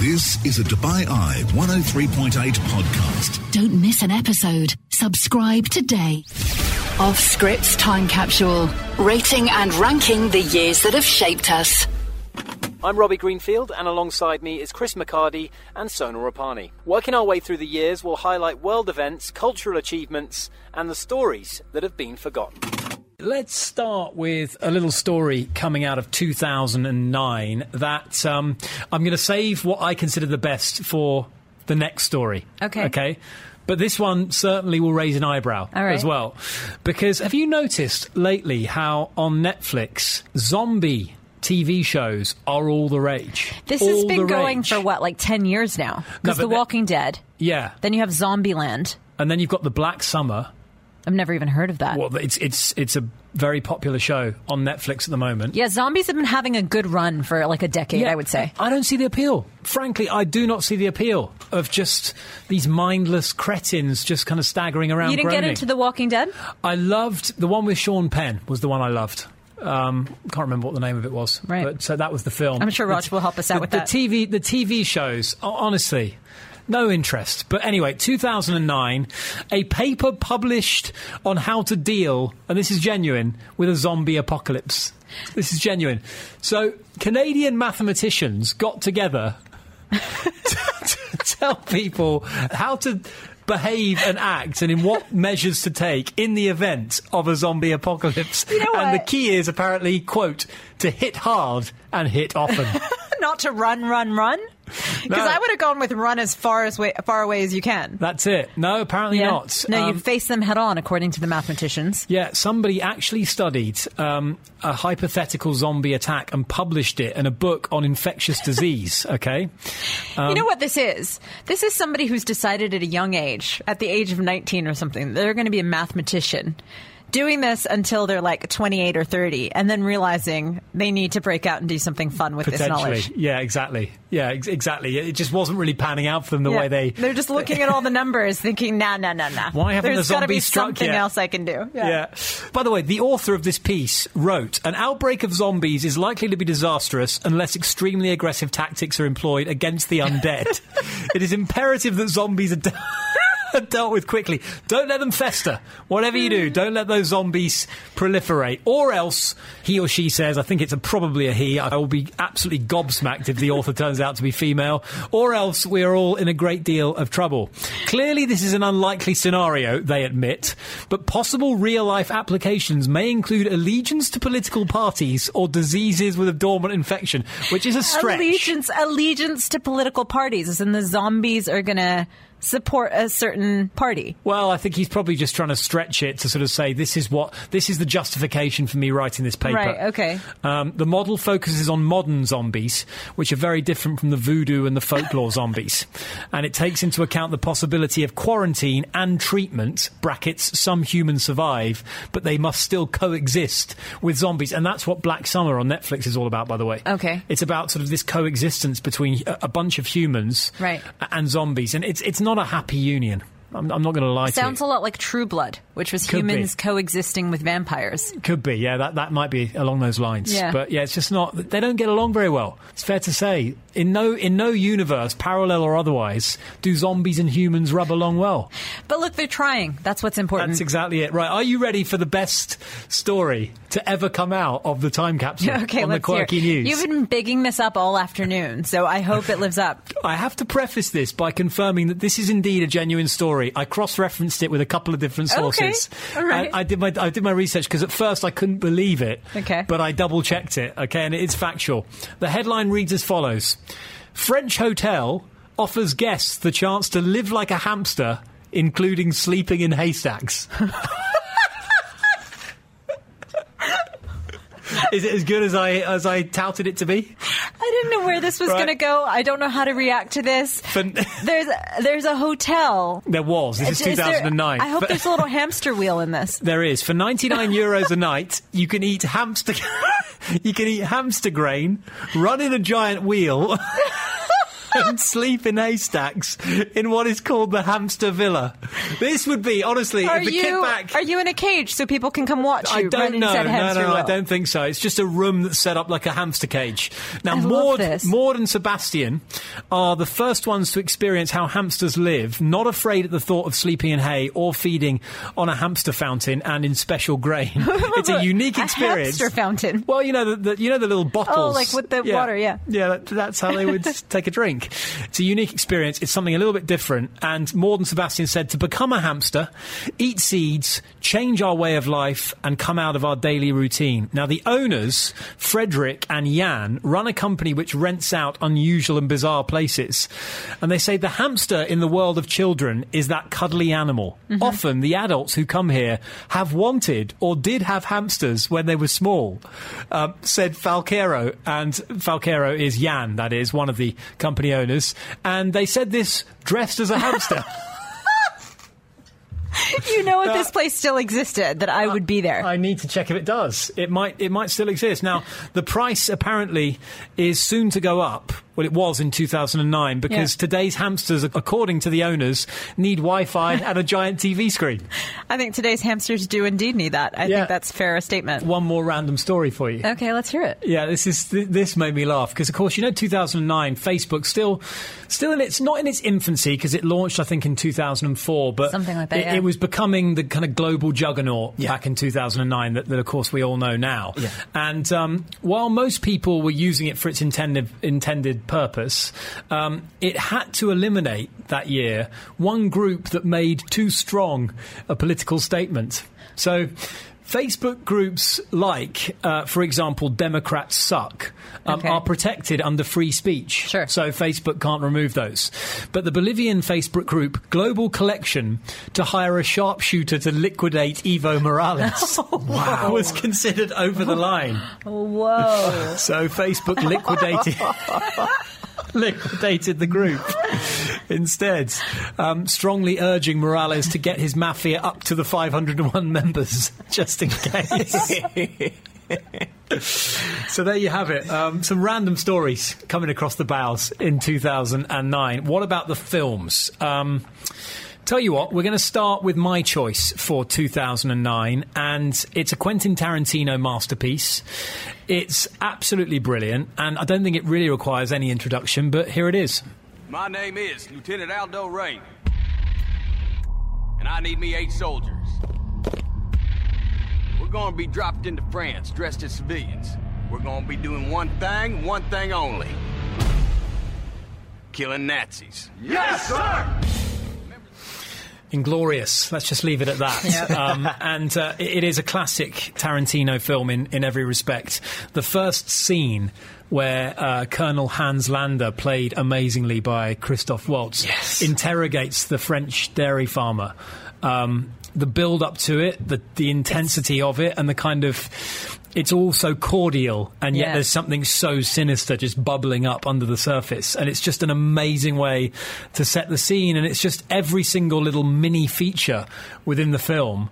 This is a Dubai Eye 103.8 podcast. Don't miss an episode. Subscribe today. Off Scripts Time Capsule. Rating and ranking the years that have shaped us. I'm Robbie Greenfield, and alongside me is Chris McCarty and Sona Rapani. Working our way through the years, we'll highlight world events, cultural achievements, and the stories that have been forgotten. Let's start with a little story coming out of 2009 that um, I'm going to save what I consider the best for the next story. Okay. Okay. But this one certainly will raise an eyebrow All right. as well. Because have you noticed lately how on Netflix, zombie TV shows are all the rage? This has been going for what, like 10 years now? Because The the- Walking Dead. Yeah. Then you have Zombieland. And then you've got the Black Summer. I've never even heard of that. Well, it's it's it's a very popular show on Netflix at the moment. yeah, zombies have been having a good run for like a decade, I would say. I don't see the appeal. Frankly, I do not see the appeal of just these mindless cretins just kind of staggering around. You didn't get into The Walking Dead? I loved the one with Sean Penn. Was the one I loved. Um, can't remember what the name of it was. Right. But so that was the film. I'm sure The t- will help us out the, with the that. TV, the TV shows. Honestly. No interest. But anyway, 2009, a paper published on how to deal, and this is genuine, with a zombie apocalypse. This is genuine. So, Canadian mathematicians got together to tell people how to behave and act and in what measures to take in the event of a zombie apocalypse. You know and the key is apparently, quote, to hit hard and hit often. Not to run, run, run. Because No. I would have gone with run as far as way, far away as you can. That's it. No, apparently not. No, you Um, face them head on, according to the mathematicians. Yeah, somebody actually studied um, a hypothetical zombie attack and published it in a book on infectious disease. Okay, you know what this is? This is somebody who's decided at a young age, at the age of 19 or something, they're going to be a mathematician. Doing this until they're like 28 or 30, and then realizing they need to break out and do something fun with this knowledge. Yeah, exactly. Yeah, ex- exactly. It just wasn't really panning out for them the Yeah. way they. They're just looking at all the numbers, thinking, nah, nah, nah, nah. Why haven't There's the gotta be something yet? else I can do. Yeah. By the way, the author of this piece wrote An outbreak of zombies is likely to be disastrous unless extremely aggressive tactics are employed against the undead. it is imperative that zombies are. Dealt with quickly. Don't let them fester. Whatever you do, don't let those zombies proliferate. Or else, he or she says, I think it's a, probably a he, I will be absolutely gobsmacked if the author turns out to be female. Or else, we are all in a great deal of trouble. Clearly, this is an unlikely scenario, they admit, but possible real life applications may include allegiance to political parties or diseases with a dormant infection, which is a stretch. Allegiance, allegiance to political parties, as in the zombies are going to support a certain party. Well, I think he's probably just trying to stretch it to sort of say this is what this is the justification for me writing this paper. Right, okay. Um, the model focuses on modern zombies, which are very different from the voodoo and the folklore zombies, and it takes into account the possibility of quarantine and treatment. (Brackets some humans survive, but they must still coexist with zombies, and that's what Black Summer on Netflix is all about. By the way, Okay. it's about sort of this coexistence between a, a bunch of humans Right. and zombies, and it's it's not a happy union. I'm, I'm not going to lie Sounds to a lot like True Blood, which was Could be. humans coexisting with vampires. Could be, yeah, that, that might be along those lines. Yeah. But yeah, it's just not. They don't get along very well. It's fair to say. In no in no universe, parallel or otherwise, do zombies and humans rub along well. But look, they're trying. That's what's important. That's exactly it. Right? Are you ready for the best story to ever come out of the time capsule okay, on the let's hear. quirky news? You've been bigging this up all afternoon, so I hope it lives up. I have to preface this by confirming that this is indeed a genuine story. I cross-referenced it with a couple of different sources. Okay, all right. I, I did my I did my research because at first I couldn't believe it. Okay. But I double-checked it. Okay, and it is factual. The headline reads as follows: French hotel offers guests the chance to live like a hamster, including sleeping in haystacks. Is it as good as I as I touted it to be? I didn't know where this was Right. going to go. I don't know how to react to this. For- There's there's a hotel. there was. This is there- 2009. I hope For- there's a little hamster wheel in this. There is. For 99 euros a night, you can eat hamster you can eat hamster grain, run in a giant wheel and sleep in haystacks in what is called the hamster villa. This would be honestly Are if the you kickback. are you in a cage so people can come watch you? I don't know. inside No, no, I don't think so. It's just a room that's set up like a hamster cage. Now, I Maud. Maud and Sebastian are the first ones to experience how hamsters live, not afraid at the thought of sleeping in hay or feeding on a hamster fountain and in special grain. it's a unique A experience. hamster fountain. Well, you know the, the you know the little bottles. Oh, like with the water, yeah. Yeah, that, that's how they would take a drink. It's a unique experience. It's something a little bit different. And Maud and Sebastian said to become a hamster, eat seeds, change our way of life, and come out of our daily routine. Now, the owners, Frederick and Jan, run a company which rents out unusual and bizarre places. And they say the hamster in the world of children is that cuddly animal. Mm-hmm. Often, the adults who come here have wanted or did have hamsters when they were small, um, said Falcero. And Falcero is Jan, that is, one of the company owners. And they said this dressed as a hamster. You know if this uh, place still existed, that I would be there. I need to check if it does. It might. It might still exist. Now, the price apparently is soon to go up. Well, it was in 2009 because Yeah. today's hamsters, according to the owners, need Wi-Fi and a giant TV screen. I think today's hamsters do indeed need that. I Yeah. think that's fair statement. One more random story for you. Okay, let's hear it. Yeah, this is th- this made me laugh because, of course, you know, 2009, Facebook still, still in its not in its infancy because it launched, I think, in 2004, but Something like that, It, yeah. it was becoming the kind of global juggernaut back in 2009 that, that, of course, we all know now. And um, while most people were using it for its intended intended purpose, um, it had to eliminate that year one group that made too strong a political statement. So. Facebook groups like, uh, for example, Democrats suck, um, Okay. are protected under free speech. Sure. So Facebook can't remove those. But the Bolivian Facebook group Global Collection to hire a sharpshooter to liquidate Evo Morales wow. was considered over the line. Whoa. So Facebook liquidated. liquidated the group instead, um, strongly urging Morales to get his mafia up to the 501 members, just in case. so there you have it. Um, some random stories coming across the bows in 2009. What about the films? Um, Tell you what, we're going to start with my choice for 2009, and it's a Quentin Tarantino masterpiece. It's absolutely brilliant, and I don't think it really requires any introduction, but here it is. My name is Lieutenant Aldo Raine. And I need me eight soldiers. We're gonna be dropped into France dressed as civilians. We're gonna be doing one thing, one thing only. Killing Nazis. Inglourious. Let's just leave it at that. Um, and uh, it, is a classic Tarantino film in, in every respect. The first scene where uh, Colonel Hans Landa, played amazingly by Christoph Waltz, interrogates the French dairy farmer. Um, the build up to it, the, the intensity of it, and the kind of. It's all so cordial, and yet Yeah. there's something so sinister just bubbling up under the surface. And it's just an amazing way to set the scene. And it's just every single little mini feature within the film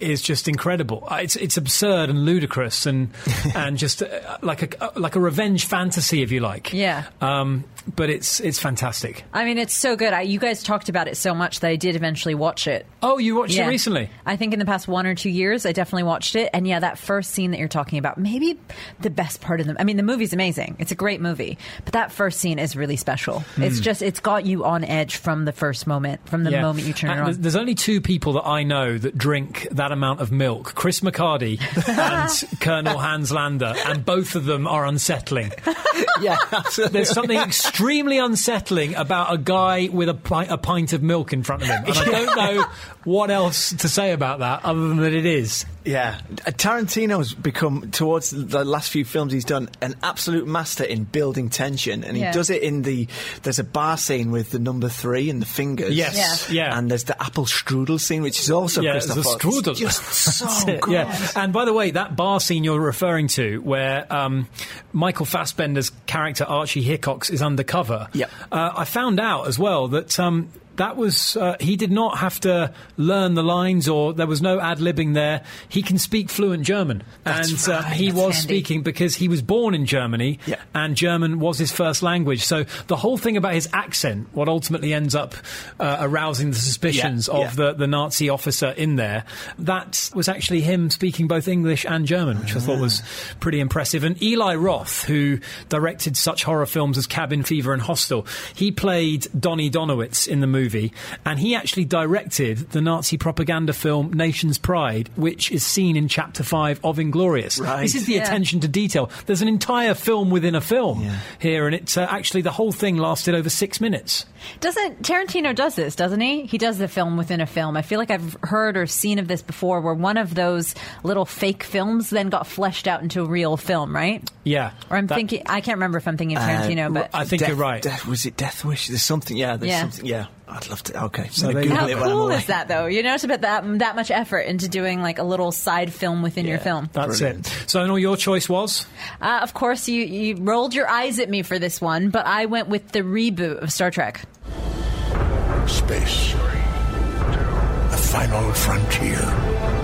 is just incredible. Uh, It's it's absurd and ludicrous and and just uh, like a like a revenge fantasy, if you like. Yeah. Um, but it's it's fantastic. I mean, it's so good. I, you guys talked about it so much that I did eventually watch it. Oh, you watched Yeah. it recently? I think in the past one or two years, I definitely watched it. And yeah, that first scene that you're talking about, maybe the best part of the. I mean, the movie's amazing. It's a great movie, but that first scene is really special. It's just it's got you on edge from the first moment, from the Hmm. Yeah. moment you turn And it there's- on. There's only two people that I know that drink that amount of milk: Chris McCarty and Colonel Hans Landa, and both of them are unsettling. yeah, absolutely. There's something extremely unsettling about a guy with a, pi- a pint of milk in front of him, and I don't know what else to say about that other than that it is. Yeah, Uh, Tarantino's become towards the last few films he's done an absolute master in building tension, and he Yeah. does it in the. There's a bar scene with the number three and the fingers. Yes, Yeah. yeah. and there's the apple strudel scene, which is also Yeah, Christoph the strudel. It's Just so good. Yeah. And by the way, that bar scene you're referring to, where um, Michael Fassbender's character Archie Hicox is undercover. Yep. Uh, I found out as well that. Um, that was uh, he did not have to learn the lines or there was no ad libbing there. He can speak fluent German, That's and uh, he That's was handy. speaking because he was born in Germany, Yeah. and German was his first language. So the whole thing about his accent, what ultimately ends up uh, arousing the suspicions Yeah, of yeah. the the Nazi officer in there, that was actually him speaking both English and German, which I thought was pretty impressive. And Eli Roth, who directed such horror films as Cabin Fever and Hostel, he played Donny Donowitz in the movie, and he actually directed the Nazi propaganda film Nation's Pride, which is seen in Chapter 5 of Inglourious. Right. This is the Yeah. attention to detail. There's an entire film within a film Yeah. here, and it's uh, actually the whole thing lasted over six minutes. Doesn't Tarantino does this, doesn't he? He does the film within a film. I feel like I've heard or seen of this before where one of those little fake films then got fleshed out into a real film, right? Yeah. Or I'm That- thinking I can't remember if I'm thinking of Tarantino, Uh, but I think Death- you're right. Death, was it Death Wish? There's something. Yeah, there's Yeah. something. Yeah, I'd love to. Okay, So I'm there gonna Google how it cool is that though? You know, to put that that much effort into doing like a little side film within your film. That's Brilliant. it. So I know your choice was? Uh, of course, you, you rolled your eyes at me for this one, but I went with the reboot of Star Trek. Space. The final frontier.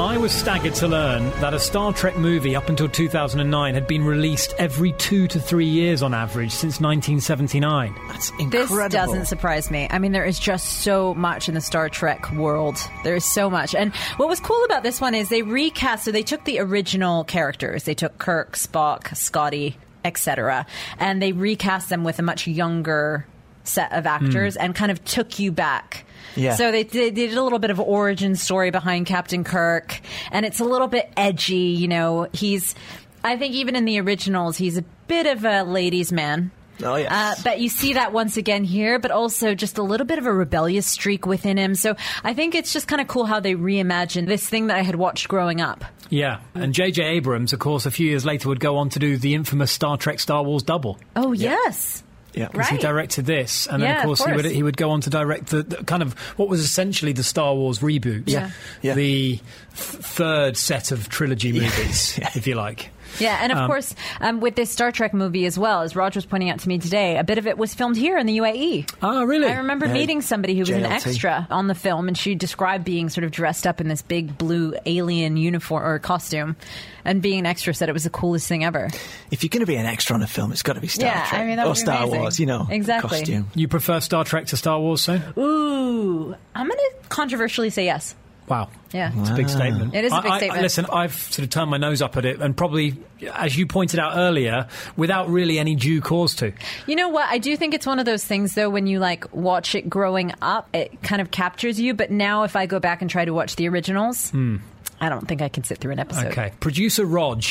I was staggered to learn that a Star Trek movie up until 2009 had been released every two to three years on average since 1979. That's incredible. This doesn't surprise me. I mean, there is just so much in the Star Trek world. There is so much. And what was cool about this one is they recast, so they took the original characters. They took Kirk, Spock, Scotty, etc. And they recast them with a much younger set of actors hmm. and kind of took you back. Yeah. So they, they did a little bit of origin story behind Captain Kirk, and it's a little bit edgy. You know, he's. I think even in the originals, he's a bit of a ladies' man. Oh, yes. Uh, but you see that once again here, but also just a little bit of a rebellious streak within him. So I think it's just kind of cool how they reimagined this thing that I had watched growing up. Yeah, and J.J. Abrams, of course, a few years later would go on to do the infamous Star Trek Star Wars double. Oh, yes. Yeah. Because He directed this, and then Yeah, of course, of he would he would go on to direct the, the kind of what was essentially the Star Wars reboot. Yeah. Yeah. the th- third set of trilogy movies, Yeah. if you like. Yeah, and of Um, course, um, with this Star Trek movie as well, as Roger was pointing out to me today, a bit of it was filmed here in the UAE. Ah, really? I remember Yeah, meeting somebody who was an extra on the film, and she described being sort of dressed up in this big blue alien uniform or costume, and being an extra said it was the coolest thing ever. If you're going to be an extra on a film, it's got to be Star Yeah, Trek I mean, that or Star amazing. Wars. You know, Exactly. Costume. You prefer Star Trek to Star Wars, so? Ooh, I'm going to controversially say yes. Wow. Yeah. It's a big statement. It is a I- big I- I- statement. listen, I've sort of turned my nose up at it, and probably, as you pointed out earlier, without really any due cause to. You know what? I do think it's one of those things, though, when you like watch it growing up, it kind of captures you. But now, if I go back and try to watch the originals, hmm. I don't think I can sit through an episode. Okay. Producer Rog,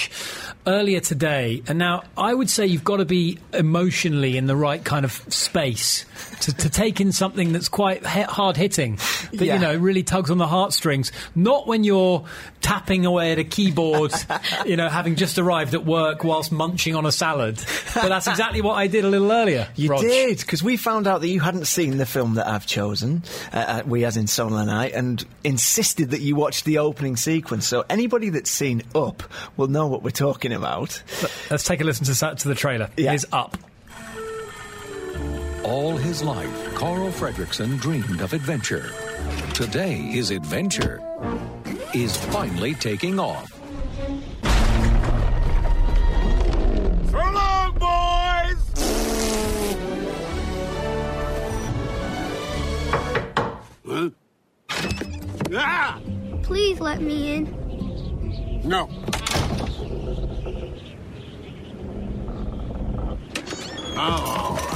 earlier today, and now I would say you've got to be emotionally in the right kind of space to, to take in something that's quite he- hard hitting, that, Yeah. you know, really tugs on the heartstrings. Not when you're tapping away at a keyboard, you know, having just arrived at work whilst munching on a salad. But that's exactly what I did a little earlier. You Rog. did because we found out that you hadn't seen the film that I've chosen. Uh, uh, we, as in Sonal and I, and insisted that you watch the opening sequence. So anybody that's seen Up will know what we're talking about. Let's take a listen to, to the trailer. Yeah. Here's Up. All his life, Carl Fredrickson dreamed of adventure. Today, his adventure is finally taking off. So long, boys! Huh? Ah! Please let me in. No. Oh.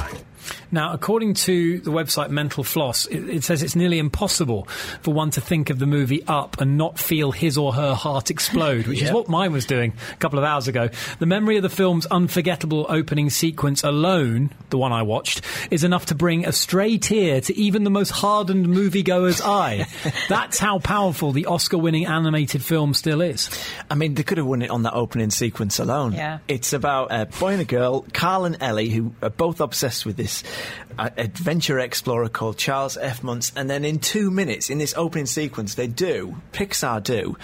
Now, according to the website Mental Floss, it, it says it's nearly impossible for one to think of the movie Up and not feel his or her heart explode, which is what mine was doing a couple of hours ago. The memory of the film's unforgettable opening sequence alone, the one I watched, is enough to bring a stray tear to even the most hardened moviegoer's eye. That's how powerful the Oscar winning animated film still is. I mean, they could have won it on that opening sequence alone. Yeah. It's about a boy and a girl, Carl and Ellie, who are both obsessed with this uh, Uh, adventure explorer called Charles F. Muntz. And then in two minutes, in this opening sequence, they do, Pixar do,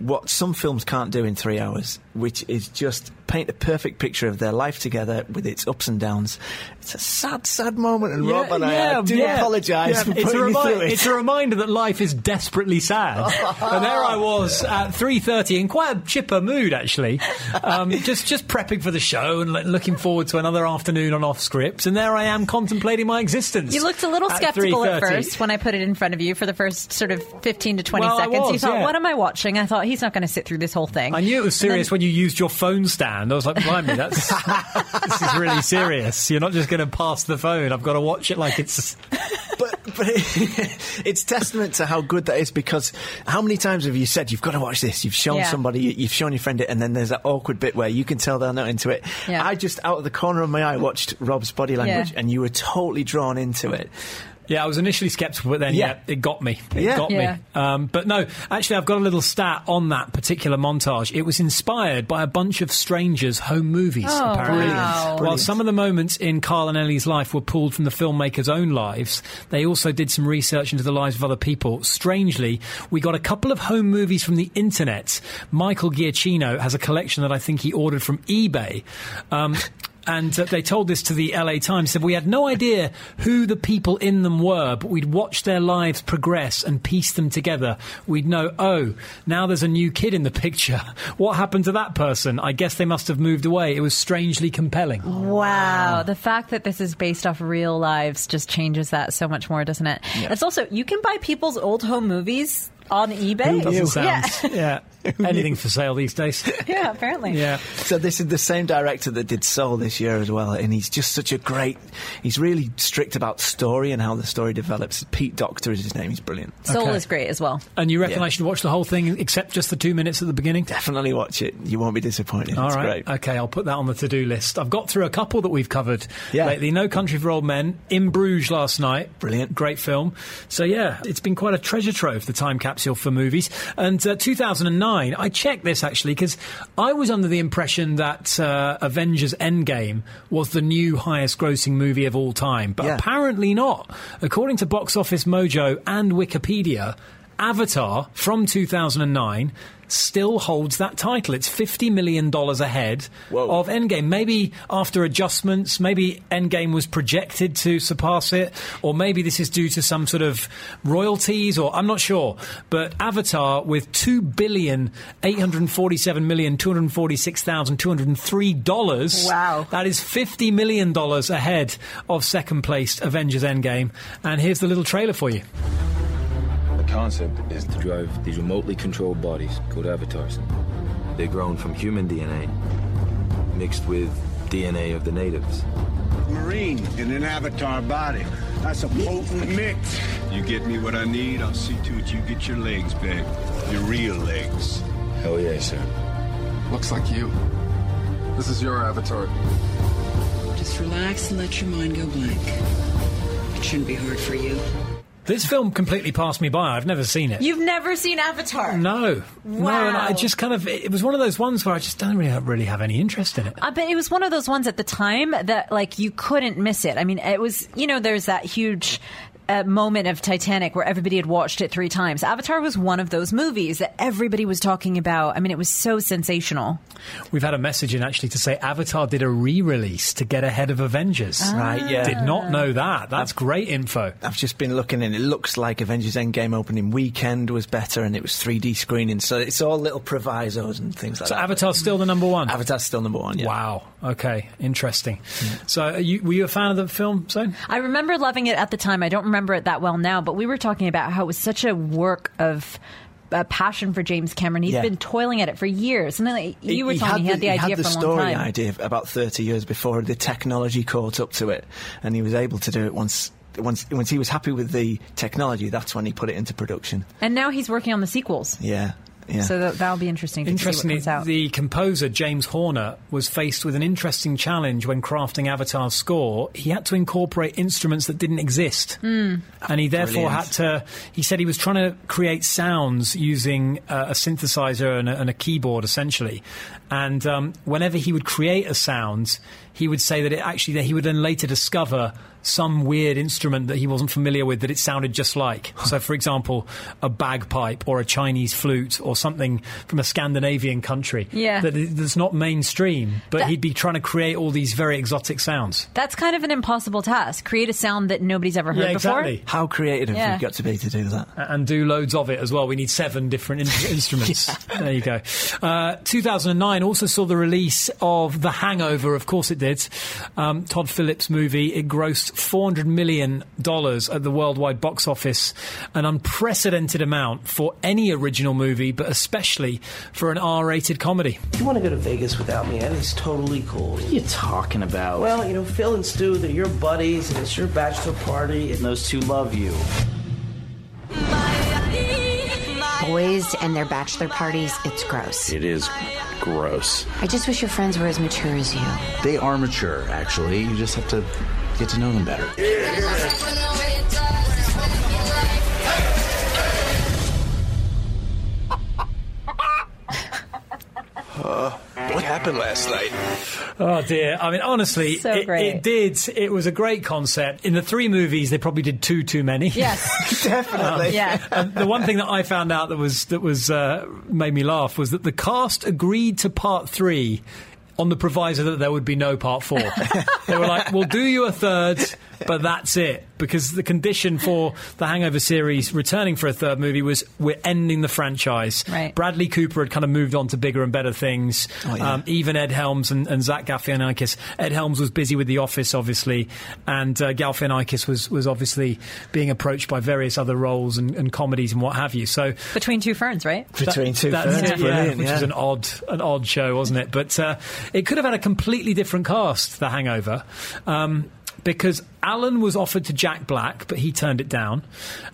what some films can't do in three hours, which is just paint a perfect picture of their life together with its ups and downs. It's a sad, sad moment, and Rob and I, I do apologise Yeah, for it's, a putting you through it. it's a reminder that life is desperately sad. and there I was at 3.30 in quite a chipper mood, actually. Um, just, just prepping for the show and looking forward to another afternoon on off script. And there I am contemplating my existence. You looked a little at skeptical at 3:30. first when I put it in front of you for the first sort of 15 to 20 Well, I seconds. you thought, yeah. what am I watching? I thought, he's not going to sit through this whole thing. I knew it was serious when you used your phone stand. I was like, blimey, that's, this is really serious. You're not just going to pass the phone. I've got to watch it like it's... but but it's testament to how good that is because how many times have you said you've got to watch this? You've shown Yeah. somebody, you- you've shown your friend it, and then there's that awkward bit where you can tell they're not into it. Yeah. I just out of the corner of my eye watched Rob's body language, Yeah. and you were totally drawn into it. Yeah, I was initially sceptical, but then yeah, Yeah. it got me. It Yeah. got Yeah. me. Um, but no, actually, I've got a little stat on that particular montage. It was inspired by a bunch of strangers' home movies. Oh, apparently, wow. while Brilliant. some of the moments in Carl and Ellie's life were pulled from the filmmakers' own lives, they also did some research into the lives of other people. Strangely, we got a couple of home movies from the internet. Michael Giacchino has a collection that I think he ordered from eBay. Um, and uh, they told this to the LA Times. Said we had no idea who the people in them were, but we'd watch their lives progress and piece them together. We'd know, oh, now there's a new kid in the picture. What happened to that person? I guess they must have moved away. It was strangely compelling. Wow. The fact that this is based off real lives just changes that so much more, doesn't it? It's also, you can buy people's old home movies on eBay. Doesn't sound, Yeah. yeah, anything for sale these days. yeah, apparently. Yeah. So this is the same director that did Soul this year as well, and he's just such a great. He's really strict about story and how the story develops. Pete Docter is his name. He's brilliant. Soul Okay. is great as well. And you reckon Yeah. I should watch the whole thing except just the two minutes at the beginning? Definitely watch it. You won't be disappointed. All it's right. great. Okay, I'll put that on the to-do list. I've got through a couple that we've covered Yeah. lately. No Country for Old Men, In Bruges last night. Brilliant. Great film. So yeah, it's been quite a treasure trove, the time capsule for movies. And uh, 2009, I checked this actually because I was under the impression that uh, Avengers Endgame was the new highest grossing movie of all time, but Yeah. apparently not. According to Box Office Mojo and Wikipedia, Avatar from 2009 still holds that title. It's $50 million ahead Whoa. of Endgame. Maybe after adjustments, maybe Endgame was projected to surpass it, or maybe this is due to some sort of royalties, or I'm not sure. But Avatar with two billion eight hundred forty-seven million two hundred forty-six thousand two hundred three dollars. Wow. that is fifty million dollars ahead of second placed Avengers Endgame. And here's the little trailer for you. The concept is to drive these remotely controlled bodies called avatars. They're grown from human DNA, mixed with DNA of the natives. Marine in an avatar body. That's a potent mix. You get me what I need, I'll see to it you get your legs back. Your real legs. Hell yeah, sir. Looks like you. This is your avatar. Just relax and let your mind go blank. It shouldn't be hard for you. This film completely passed me by. I've never seen it. You've never seen Avatar? No, no, and I just kind of it was one of those ones where I just don't really have, really have any interest in it. I bet it was one of those ones at the time that like you couldn't miss it. I mean, it was you know there's that huge uh, moment of Titanic where everybody had watched it three times. Avatar was one of those movies that everybody was talking about. I mean, it was so sensational. We've had a message in actually to say Avatar did a re-release to get ahead of Avengers. Right, yeah. Did not know that. That's great info. I've just been looking and it looks like Avengers Endgame opening weekend was better and it was 3D screening. So it's all little provisos and things like So that. So Avatar's still the number one. Avatar's still number one, yeah. Wow. Okay. Interesting. So, are you, were you a fan of the film, Zane? I remember loving it at the time. I don't remember it that well now, but we were talking about how it was such a work of. A passion for James Cameron. He's Yeah. been toiling at it for years, and then you were telling me he had the he idea had the for a long story time. idea about 30 years before the technology caught up to it and he was able to do it once once once he was happy with the technology that's when he put it into production And now he's working on the sequels. yeah yeah So that, that'll be interesting to see what Interestingly, comes out. the composer James Horner was faced with an interesting challenge when crafting Avatar's score. He had to incorporate instruments that didn't exist, and he therefore Brilliant. had to. He said he was trying to create sounds using uh, a synthesizer and a, and a keyboard, essentially. And um, whenever he would create a sound, he would say that it actually that he would then later discover some weird instrument that he wasn't familiar with that it sounded just like. So, for example, a bagpipe or a Chinese flute or something from a Scandinavian country Yeah. that is- that's not mainstream, but That- he'd be trying to create all these very exotic sounds. That's kind of an impossible task. Create a sound that nobody's ever heard Yeah, before. exactly. How creative Yeah. have you got to be to do that? and do loads of it as well. We need seven different in- instruments. There you go. Uh, 2009 also saw the release of The Hangover. Of course, it did. Um, Todd Phillips' movie. It grossed 400 million dollars at the worldwide box office, an unprecedented amount for any original movie, but especially for an R-rated comedy. If you want to go to Vegas without me, Ed, it's totally cool. What are you talking about? Well, you know, Phil and Stu, they're your buddies, and it's your bachelor party, and those two love you. Boys and their bachelor parties, it's gross. It is gross. I just wish your friends were as mature as you. They are mature, actually. You just have to get to know them better. Uh, what happened last night? Oh dear! I mean, honestly, So it, it did. It was a great concept. In the three movies, they probably did two too many. Yes. Definitely. Yeah. And the one thing that I found out that was that was uh, made me laugh was that the cast agreed to part three on the proviso that there would be no part four. they were like, "We'll do you a third, but that's it," because the condition for the Hangover series returning for a third movie was we're ending the franchise. Right. Bradley Cooper had kind of moved on to bigger and better things. Oh, yeah. um, even Ed Helms and, and Zach Galifianakis. Ed Helms was busy with The Office, obviously, and uh, Galifianakis was was obviously being approached by various other roles and, and comedies and what have you. So Between two ferns, right? Between two that's ferns, it, yeah, brilliant, which yeah. was an odd an odd show, wasn't it? But uh, it could have had a completely different cast, The Hangover. Um, because Alan was offered to Jack Black, but he turned it down.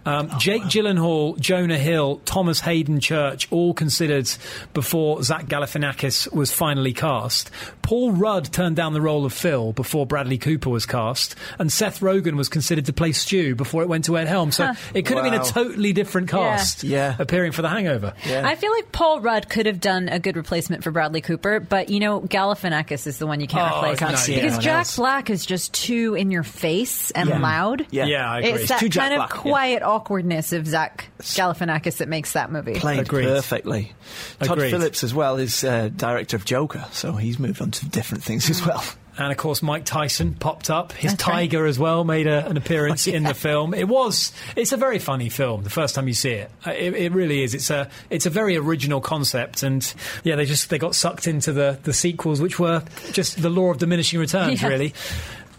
Um, Oh, Jake Gyllenhaal, Jonah Hill, Thomas Haden Church, all considered before Zach Galifianakis was finally cast. Paul Rudd turned down the role of Phil before Bradley Cooper was cast, and Seth Rogen was considered to play Stu before it went to Ed Helms. So Huh. it could have been a totally different cast Yeah. appearing for The Hangover. I feel like Paul Rudd could have done a good replacement for Bradley Cooper, but you know, Galifianakis is the one you can't Oh, replace. Can't because Jack else. Black is just too in your face and Yeah. loud. Yeah. Yeah, I agree. It's It's that too Jack kind of Black, yeah. quiet awkwardness of Zach Galifianakis that makes that movie. Played Agreed. perfectly. Todd Agreed. Phillips as well is uh, director of Joker, so he's moved on to different things as well. And of course, Mike Tyson popped up. His That's right. tiger as well made a, an appearance in the film. It was, it's a very funny film. The first time you see it, Uh, it, it really is. It's a, it's a very original concept, and yeah, they just they got sucked into the the sequels, which were just the law of diminishing returns, Yeah. really.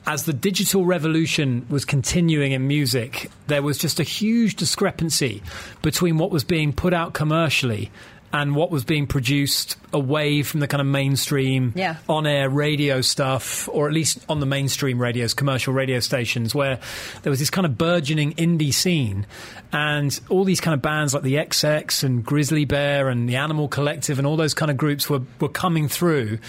As the digital revolution was continuing in music, there was just a huge discrepancy between what was being put out commercially and what was being produced away from the kind of mainstream Yeah. on air radio stuff, or at least on the mainstream radios, commercial radio stations, where there was this kind of burgeoning indie scene. And all these kind of bands like the XX and Grizzly Bear and the Animal Collective and all those kind of groups were, were coming through.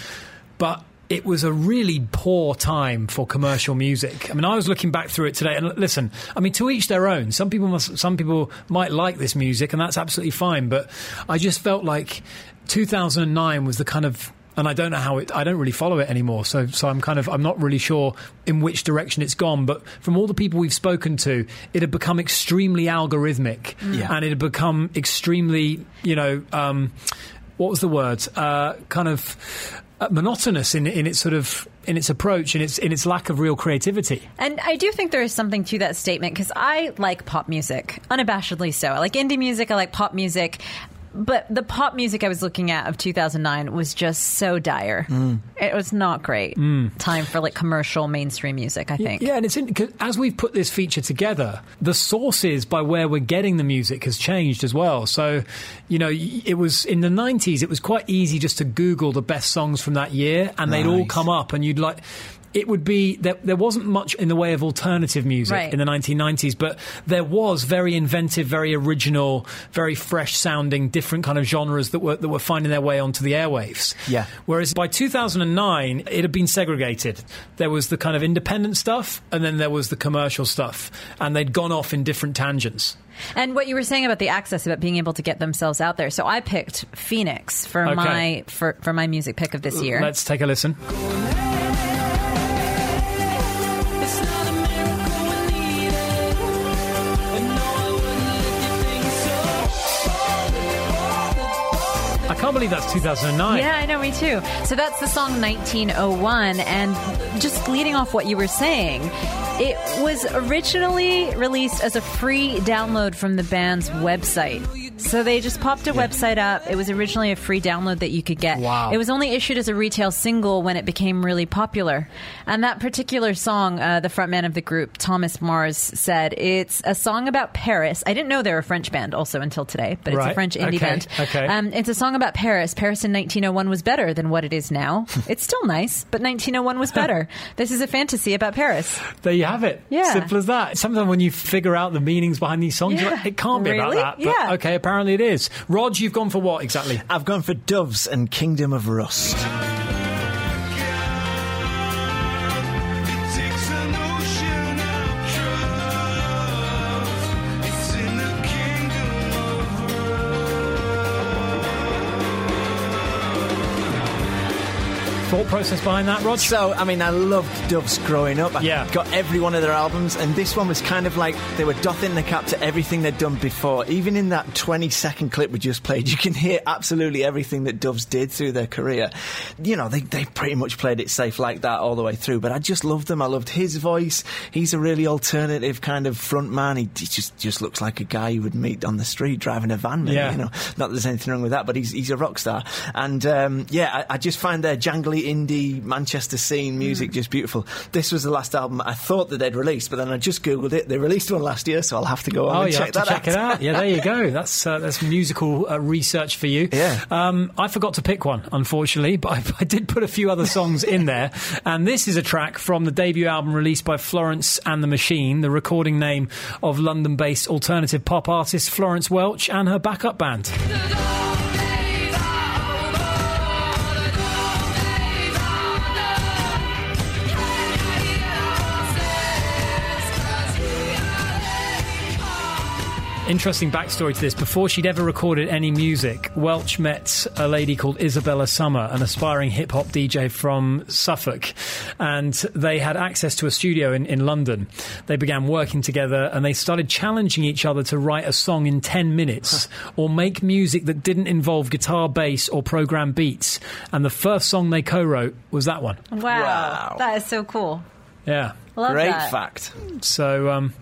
But it was a really poor time for commercial music. I mean, I was looking back through it today, and listen, I mean, to each their own. Some people must, some people might like this music, and that's absolutely fine. But I just felt like 2009 was the kind of and I don't know how it. I don't really follow it anymore. So, so I'm kind of. I'm not really sure in which direction it's gone. But from all the people we've spoken to, it had become extremely algorithmic, Yeah. and it had become extremely, you know, um, what was the word? Uh, kind of uh, monotonous in in its sort of in its approach, in its in its lack of real creativity. And I do think there is something to that statement because I like pop music, unabashedly so. I like indie music, I like pop music. But the pop music I was looking at of 2009 was just so dire. Mm. It was not great. Mm. Time for like commercial mainstream music, I think. Yeah, and it's in, 'cause as we've put this feature together, the sources by where we're getting the music has changed as well. So, you know, it was in the 90s, it was quite easy just to Google the best songs from that year, and they'd all come up, and you'd like. It would be there, there wasn't much in the way of alternative music Right. in the 1990s, but there was very inventive, very original, very fresh sounding, different kind of genres that were that were finding their way onto the airwaves. Yeah. Whereas by 2009, it had been segregated. There was the kind of independent stuff, and then there was the commercial stuff, and they'd gone off in different tangents. And what you were saying about the access, about being able to get themselves out there. So I picked Phoenix for Okay. my for, for my music pick of this year. Let's take a listen. Can't believe that's 2009. Yeah, I know, me too. So that's the song 1901. And just leading off what you were saying, it was originally released as a free download from the band's website. So they just popped a website up. It was originally a free download that you could get. Wow. It was only issued as a retail single when it became really popular. And that particular song, uh, the frontman of the group, Thomas Mars, said it's a song about Paris. I didn't know they were a French band also until today, but it's a French indie Okay. band. Okay. Um, it's a song about Paris. Paris in 1901 was better than what it is now. it's still nice, but 1901 was better. this is a fantasy about Paris. There you have it. Yeah. Simple as that. Sometimes when you figure out the meanings behind these songs, you're Yeah. like, it can't be Really? about that. But Yeah. okay, apparently it is. Rog, you've gone for what exactly? I've gone for Doves and Kingdom of Rust. Thought process behind that, Rog? So, I mean, I loved Doves growing up. I Yeah. got every one of their albums, and this one was kind of like they were doffing the cap to everything they'd done before. Even in that 20 second clip we just played, you can hear absolutely everything that Doves did through their career. You know, they, they pretty much played it safe like that all the way through, but I just loved them. I loved his voice. He's a really alternative kind of front man. He, he just, just looks like a guy you would meet on the street driving a van, maybe, Yeah. you know. Not that there's anything wrong with that, but he's, he's a rock star. And um, yeah, I, I just find their jangly indie Manchester scene music just beautiful. This was the last album I thought that they'd released, but then I just googled it. They released one last year, so I'll have to go on Oh, and you check have to that check out. it out. Yeah, there you go. That's uh, that's musical uh, research for you. Yeah. Um, I forgot to pick one, unfortunately, but I, I did put a few other songs in there. And this is a track from the debut album released by Florence and the Machine, the recording name of London-based alternative pop artist Florence Welch and her backup band. Interesting backstory to this. Before she'd ever recorded any music, Welch met a lady called Isabella Summer, an aspiring hip hop DJ from Suffolk. And they had access to a studio in, in London. They began working together and they started challenging each other to write a song in 10 minutes or make music that didn't involve guitar, bass, or program beats. And the first song they co wrote was that one. Wow. Wow. That is so cool. Yeah. Love Great that. fact. So, um,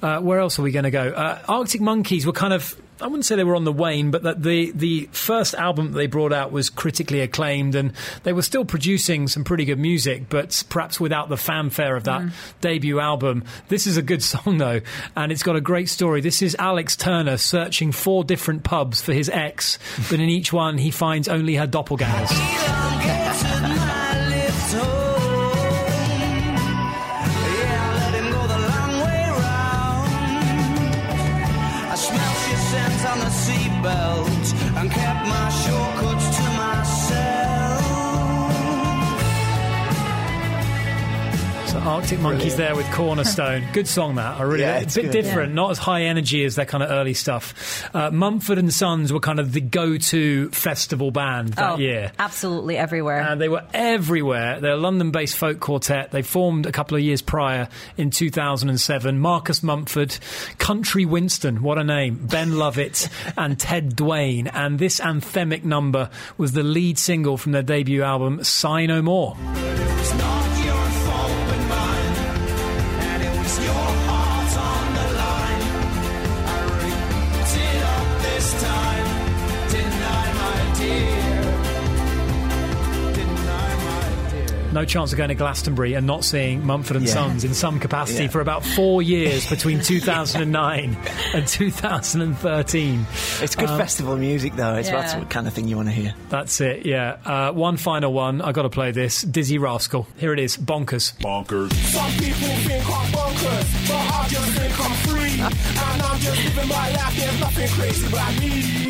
uh, where else are we going to go? Uh, Arctic Monkeys were kind of. I wouldn't say they were on the wane, but that the the first album that they brought out was critically acclaimed, and they were still producing some pretty good music, but perhaps without the fanfare of that debut album. This is a good song though, and it's got a great story. This is Alex Turner searching four different pubs for his ex, but in each one he finds only her doppelgangers. Arctic Monkeys there with Cornerstone. Good song that. I really Yeah, a bit good. different, not as high energy as their kind of early stuff. Uh, Mumford and Sons were kind of the go-to festival band that oh, year. absolutely everywhere. And they were everywhere. They're a London based folk quartet. They formed a couple of years prior in 2007. Marcus Mumford, Country Winston, what a name, Ben Lovett, and Ted Dwane. And this anthemic number was the lead single from their debut album, Sigh No More. No chance of going to Glastonbury and not seeing Mumford and Yeah. Sons in some capacity Yeah. for about four years between 2009 and 2013. It's good Uh, festival music, though. It's that's Yeah. the kind of thing you want to hear. That's it, yeah. Uh, one final one. I got to play this. Dizzee Rascal. Here it is. Bonkers. Bonkers. Some people think I'm bonkers, but I just think I'm free. And I'm just living my life, there's nothing crazy about me.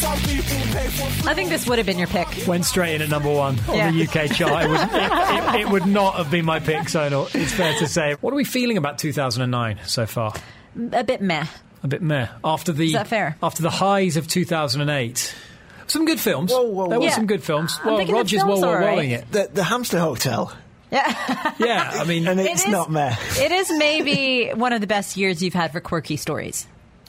I think this would have been your pick. Went straight in at number one on the UK chart. It, was, it, it, it would not have been my pick, Sonal. It's fair to say. What are we feeling about 2009 so far? A bit meh. A bit meh. After the Is that fair? After the highs of 2008, some good films. Whoa, whoa, there were whoa. some good films. I'm well, Roger's film's well, all right. rolling it. The, the Hamster Hotel. Yeah. Yeah, I mean, And It it's not meh. It is maybe one of the best years you've had for quirky stories.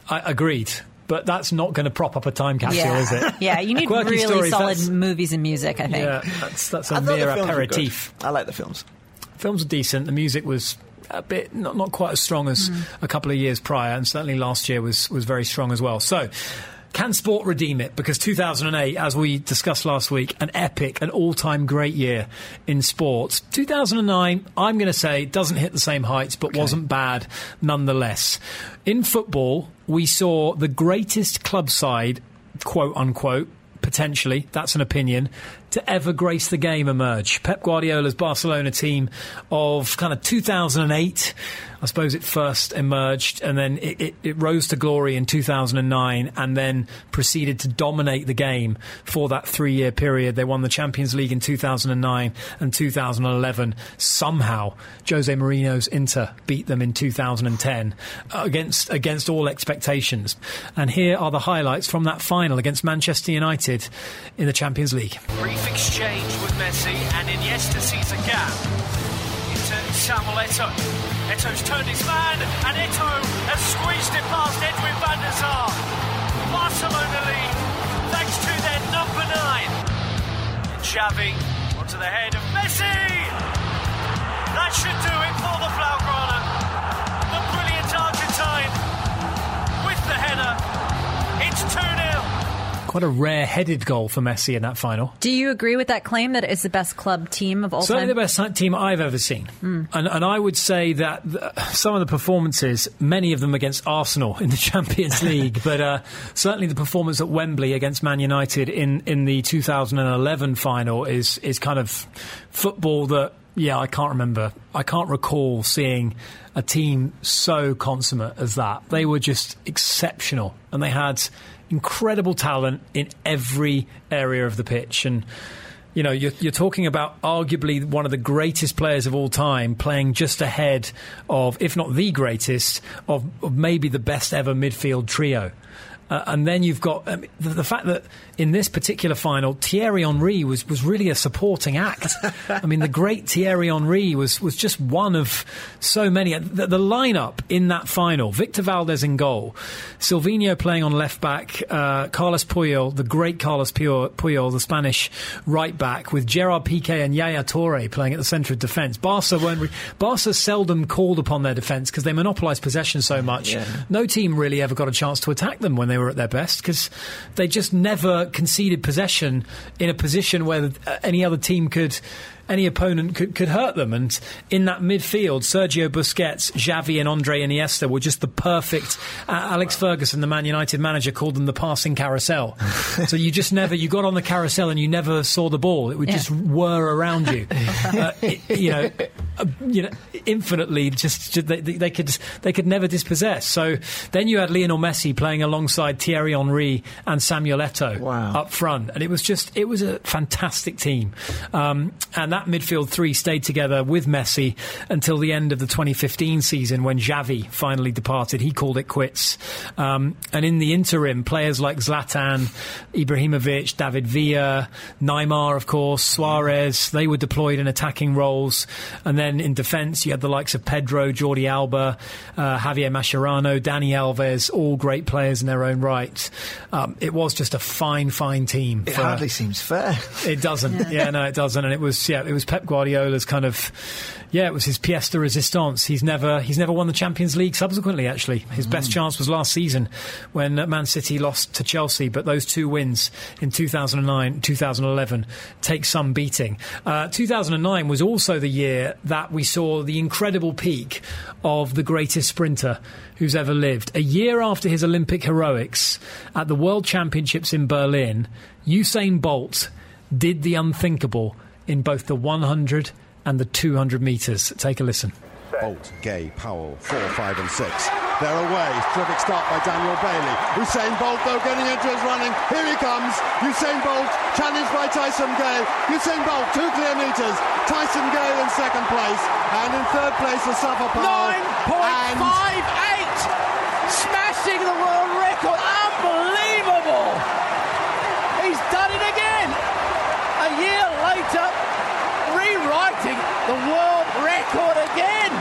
I agreed. But that's not going to prop up a time capsule, yeah. is it? Yeah, you need Quirky really stories, solid movies and music. I think. Yeah, that's that's a I mere films aperitif. I like the films. Films were decent. The music was a bit not not quite as strong as a couple of years prior, and certainly last year was was very strong as well. So. Can sport redeem it? Because 2008, as we discussed last week, an epic, an all-time great year in sports. 2009, I'm going to say, doesn't hit the same heights, but wasn't bad nonetheless. In football, we saw the greatest club side, quote unquote, potentially, that's an opinion, to ever grace the game emerge. Pep Guardiola's Barcelona team of kind of 2008, I suppose it first emerged, and then it, it, it rose to glory in 2009, and then proceeded to dominate the game for that three year period. They won the Champions League in 2009 and 2011. Somehow, Jose Mourinho's Inter beat them in 2010 uh, against, against all expectations. And here are the highlights from that final against Manchester United in the Champions League. Brief exchange with Messi, and Iniesta sees a gap Samuel Eto'o. Eto'o's turned his man, and Eto'o has squeezed it past Edwin van der Sar. Barcelona lead, thanks to their number nine. And Xavi onto the head of Messi. That should do it for the Blaugrana. Quite a rare headed goal for Messi in that final. Do you agree with that claim that it's the best club team of all Certainly time? Certainly the best team I've ever seen. Mm. And, and I would say that th- some of the performances, many of them against Arsenal in the Champions League, but uh, certainly the performance at Wembley against Man United in, in the 2011 final is, is kind of football that, yeah, I can't remember. I can't recall seeing a team so consummate as that. They were just exceptional and they had incredible talent in every area of the pitch. And you know, you're, you're talking about arguably one of the greatest players of all time playing just ahead of, if not the greatest, of, of maybe the best ever midfield trio. Uh, and then you've got um, the, the fact that in this particular final, Thierry Henry was, was really a supporting act. I mean, the great Thierry Henry was, was just one of so many. The, the lineup in that final Victor Valdes in goal, Silvinho playing on left back, uh, Carlos Puyol, the great Carlos Puyol, the Spanish right back, with Gerard Piqué and Yaya Toure playing at the centre of defence. Barca re- Barca seldom called upon their defence because they monopolised possession so much. Yeah. No team really ever got a chance to attack them when they were at their best because they just never conceded possession in a position where uh, any other team could. Any opponent could, could hurt them, and in that midfield, Sergio Busquets, Xavi, and Andre Iniesta were just the perfect. Uh, Alex Ferguson, the Man United manager, called them the passing carousel. so you just never you got on the carousel and you never saw the ball; it would Yeah. just whir around you. uh, it- you know, uh, you know, infinitely. Just, just they, they could they could never dispossess. So then you had Lionel Messi playing alongside Thierry Henry and Samuel Eto'o up front, and it was just it was a fantastic team. Um, and that midfield three stayed together with Messi until the end of the 2015 season when Xavi finally departed. He called it quits. Um, and in the interim, players like Zlatan, Ibrahimovic, David Villa, Neymar, of course, Suarez, they were deployed in attacking roles. And then in defence, you had the likes of Pedro, Jordi Alba, uh, Javier Mascherano, Dani Alves, all great players in their own right. Um, it was just a fine, fine team. It for- hardly seems fair. it doesn't. Yeah. no, it doesn't. And it was yeah, it was Pep Guardiola's kind of yeah, it was his pièce de résistance. He's never he's never won the Champions League subsequently. Actually, his best chance was last season when Man City lost to Chelsea. But those two wins in 2009, 2011 take some beating. Uh, 2009 was also the year that we saw the incredible peak of the greatest sprinter who's ever lived. A year after his Olympic heroics at the World Championships in Berlin, Usain Bolt did the unthinkable in both the 100 and the 200 metres. Take a listen. Bolt, Gay, Powell, 4, 5 and 6. They're away. Terrific start by Daniel Bailey. Usain Bolt, though, getting into his running. Here he comes. Usain Bolt, challenged by Tyson Gay. Usain Bolt, two clear metres. Tyson Gay in second place. And in third place, Asafa Powell. 9.58! Smashing the world record! Unbelievable! He's done it again! A year later, rewriting the world record again!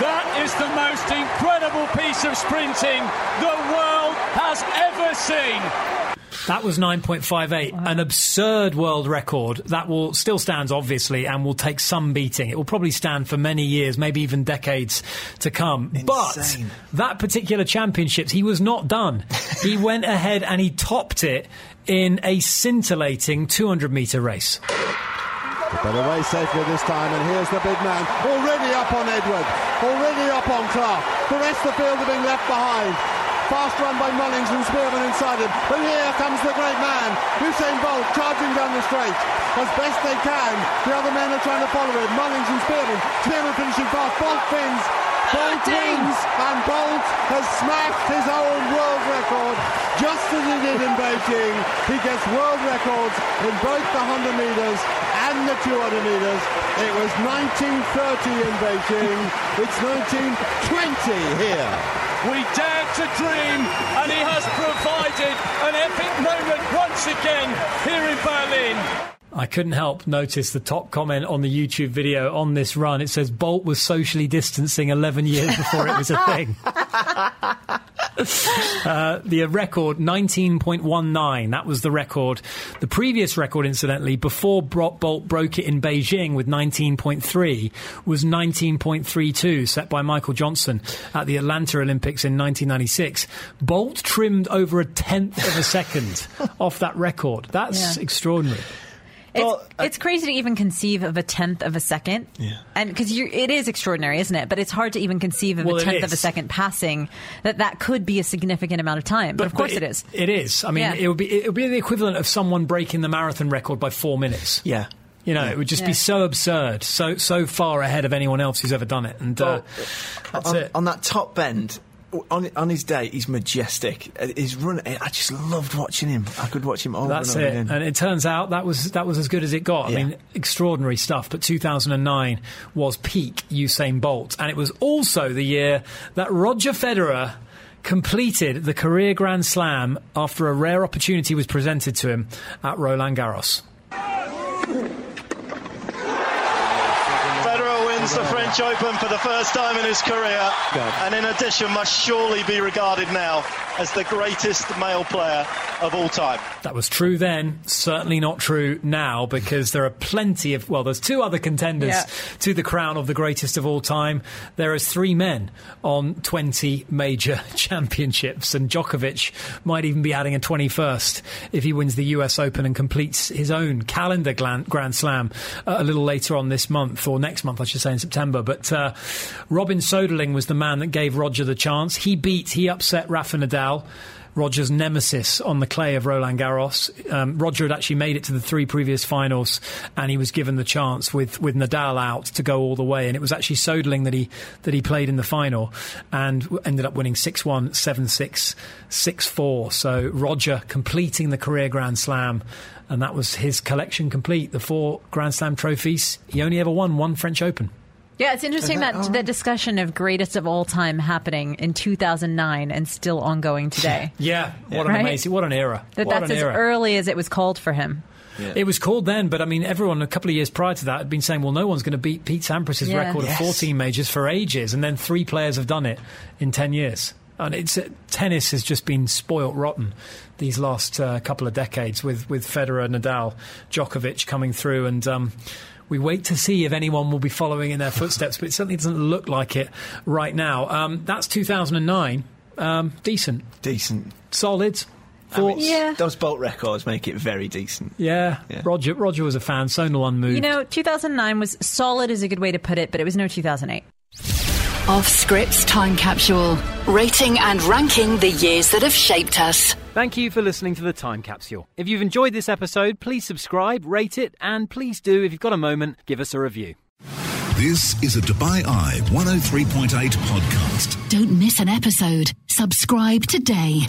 That is the most incredible piece of sprinting the world has ever seen. That was 9.58, an absurd world record that will still stands obviously and will take some beating. It will probably stand for many years, maybe even decades to come. But that particular championships, he was not done. he went ahead and he topped it in a scintillating 200 meter race. But away safely this time, and here's the big man already up on Edward, already up on Clark. The rest of the field are being left behind. Fast run by Mullings and Spearmon inside him. But here comes the great man, Usain Bolt, charging down the straight as best they can. The other men are trying to follow him. Mullings and Spearmon. Spearmon finishing fast. Bolt wins. Bolt wins, and Bolt has smashed his own world record just as he did in Beijing. He gets world records in both the 100 metres and the 200 metres. It was 1930 in Beijing. It's 1920 here. We dared to dream, and he has provided an epic moment once again here in Berlin. I couldn't help notice the top comment on the YouTube video on this run. It says Bolt was socially distancing 11 years before it was a thing. uh, the record 19.19. That was the record. The previous record, incidentally, before Bolt broke it in Beijing with 19.3, was 19.32, set by Michael Johnson at the Atlanta Olympics in 1996. Bolt trimmed over a tenth of a second off that record. That's Yeah. extraordinary. It's, it's crazy to even conceive of a tenth of a second. Yeah. And because it is extraordinary, isn't it? But it's hard to even conceive of Well, a tenth of a second passing that that could be a significant amount of time. But, of course it is. It is. I mean, Yeah. it would be it would be the equivalent of someone breaking the marathon record by four minutes. Yeah. You know, it would just Yeah. be so absurd, so so far ahead of anyone else who's ever done it, and uh, that's on, it. on that top bend. On, on his day, he's majestic. Uh, His run, I just loved watching him. I could watch him over That's and it, again. and it turns out that was that was as good as it got. I mean, extraordinary stuff. But 2009 was peak Usain Bolt, and it was also the year that Roger Federer completed the career Grand Slam after a rare opportunity was presented to him at Roland Garros. Federer wins the French Open for the first time in his career, and in addition, must surely be regarded now as the greatest male player of all time. That was true then, certainly not true now, because there are plenty of, well, there's two other contenders Yeah. to the crown of the greatest of all time. There is three men on 20 major championships, and Djokovic might even be adding a 21st if he wins the US Open and completes his own calendar glan- Grand Slam uh, a little later on this month, or next month, I should say, in September. But uh, Robin Soderling was the man that gave Roger the chance. He beat, he upset Rafa Nadal. Roger's nemesis on the clay of Roland Garros. Um, Roger had actually made it to the three previous finals, and he was given the chance with, with Nadal out to go all the way. And it was actually Soderling that he that he played in the final, and ended up winning 6-1, 7-6, 6-4. So Roger completing the career Grand Slam. And that was his collection complete. The four Grand Slam trophies. He only ever won one French Open. Yeah, it's interesting that the discussion of greatest of all time happening in 2009 and still ongoing today. Yeah, what an Right? amazing, what an era. That what that's an as era. early as it was called for him. It was called then, but I mean, everyone a couple of years prior to that had been saying, well, no one's going to beat Pete Sampras's Yeah. record Yes. of 14 majors for ages, and then three players have done it in 10 years. And it's uh, tennis has just been spoilt rotten these last uh, couple of decades with with Federer, Nadal, Djokovic coming through, and um, we wait to see if anyone will be following in their footsteps. But it certainly doesn't look like it right now. Um, that's 2009. Um, decent, decent, solid. I mean, Thoughts? Those bolt records make it very decent. Yeah, Roger. Roger was a fan. Sonal unmoved. You know, 2009 was solid is a good way to put it, but it was no 2008. Off Scripts Time Capsule. Rating and ranking the years that have shaped us. Thank you for listening to the Time Capsule. If you've enjoyed this episode, please subscribe, rate it, and please do, if you've got a moment, give us a review. This is a Dubai Eye 103.8 podcast. Don't miss an episode. Subscribe today.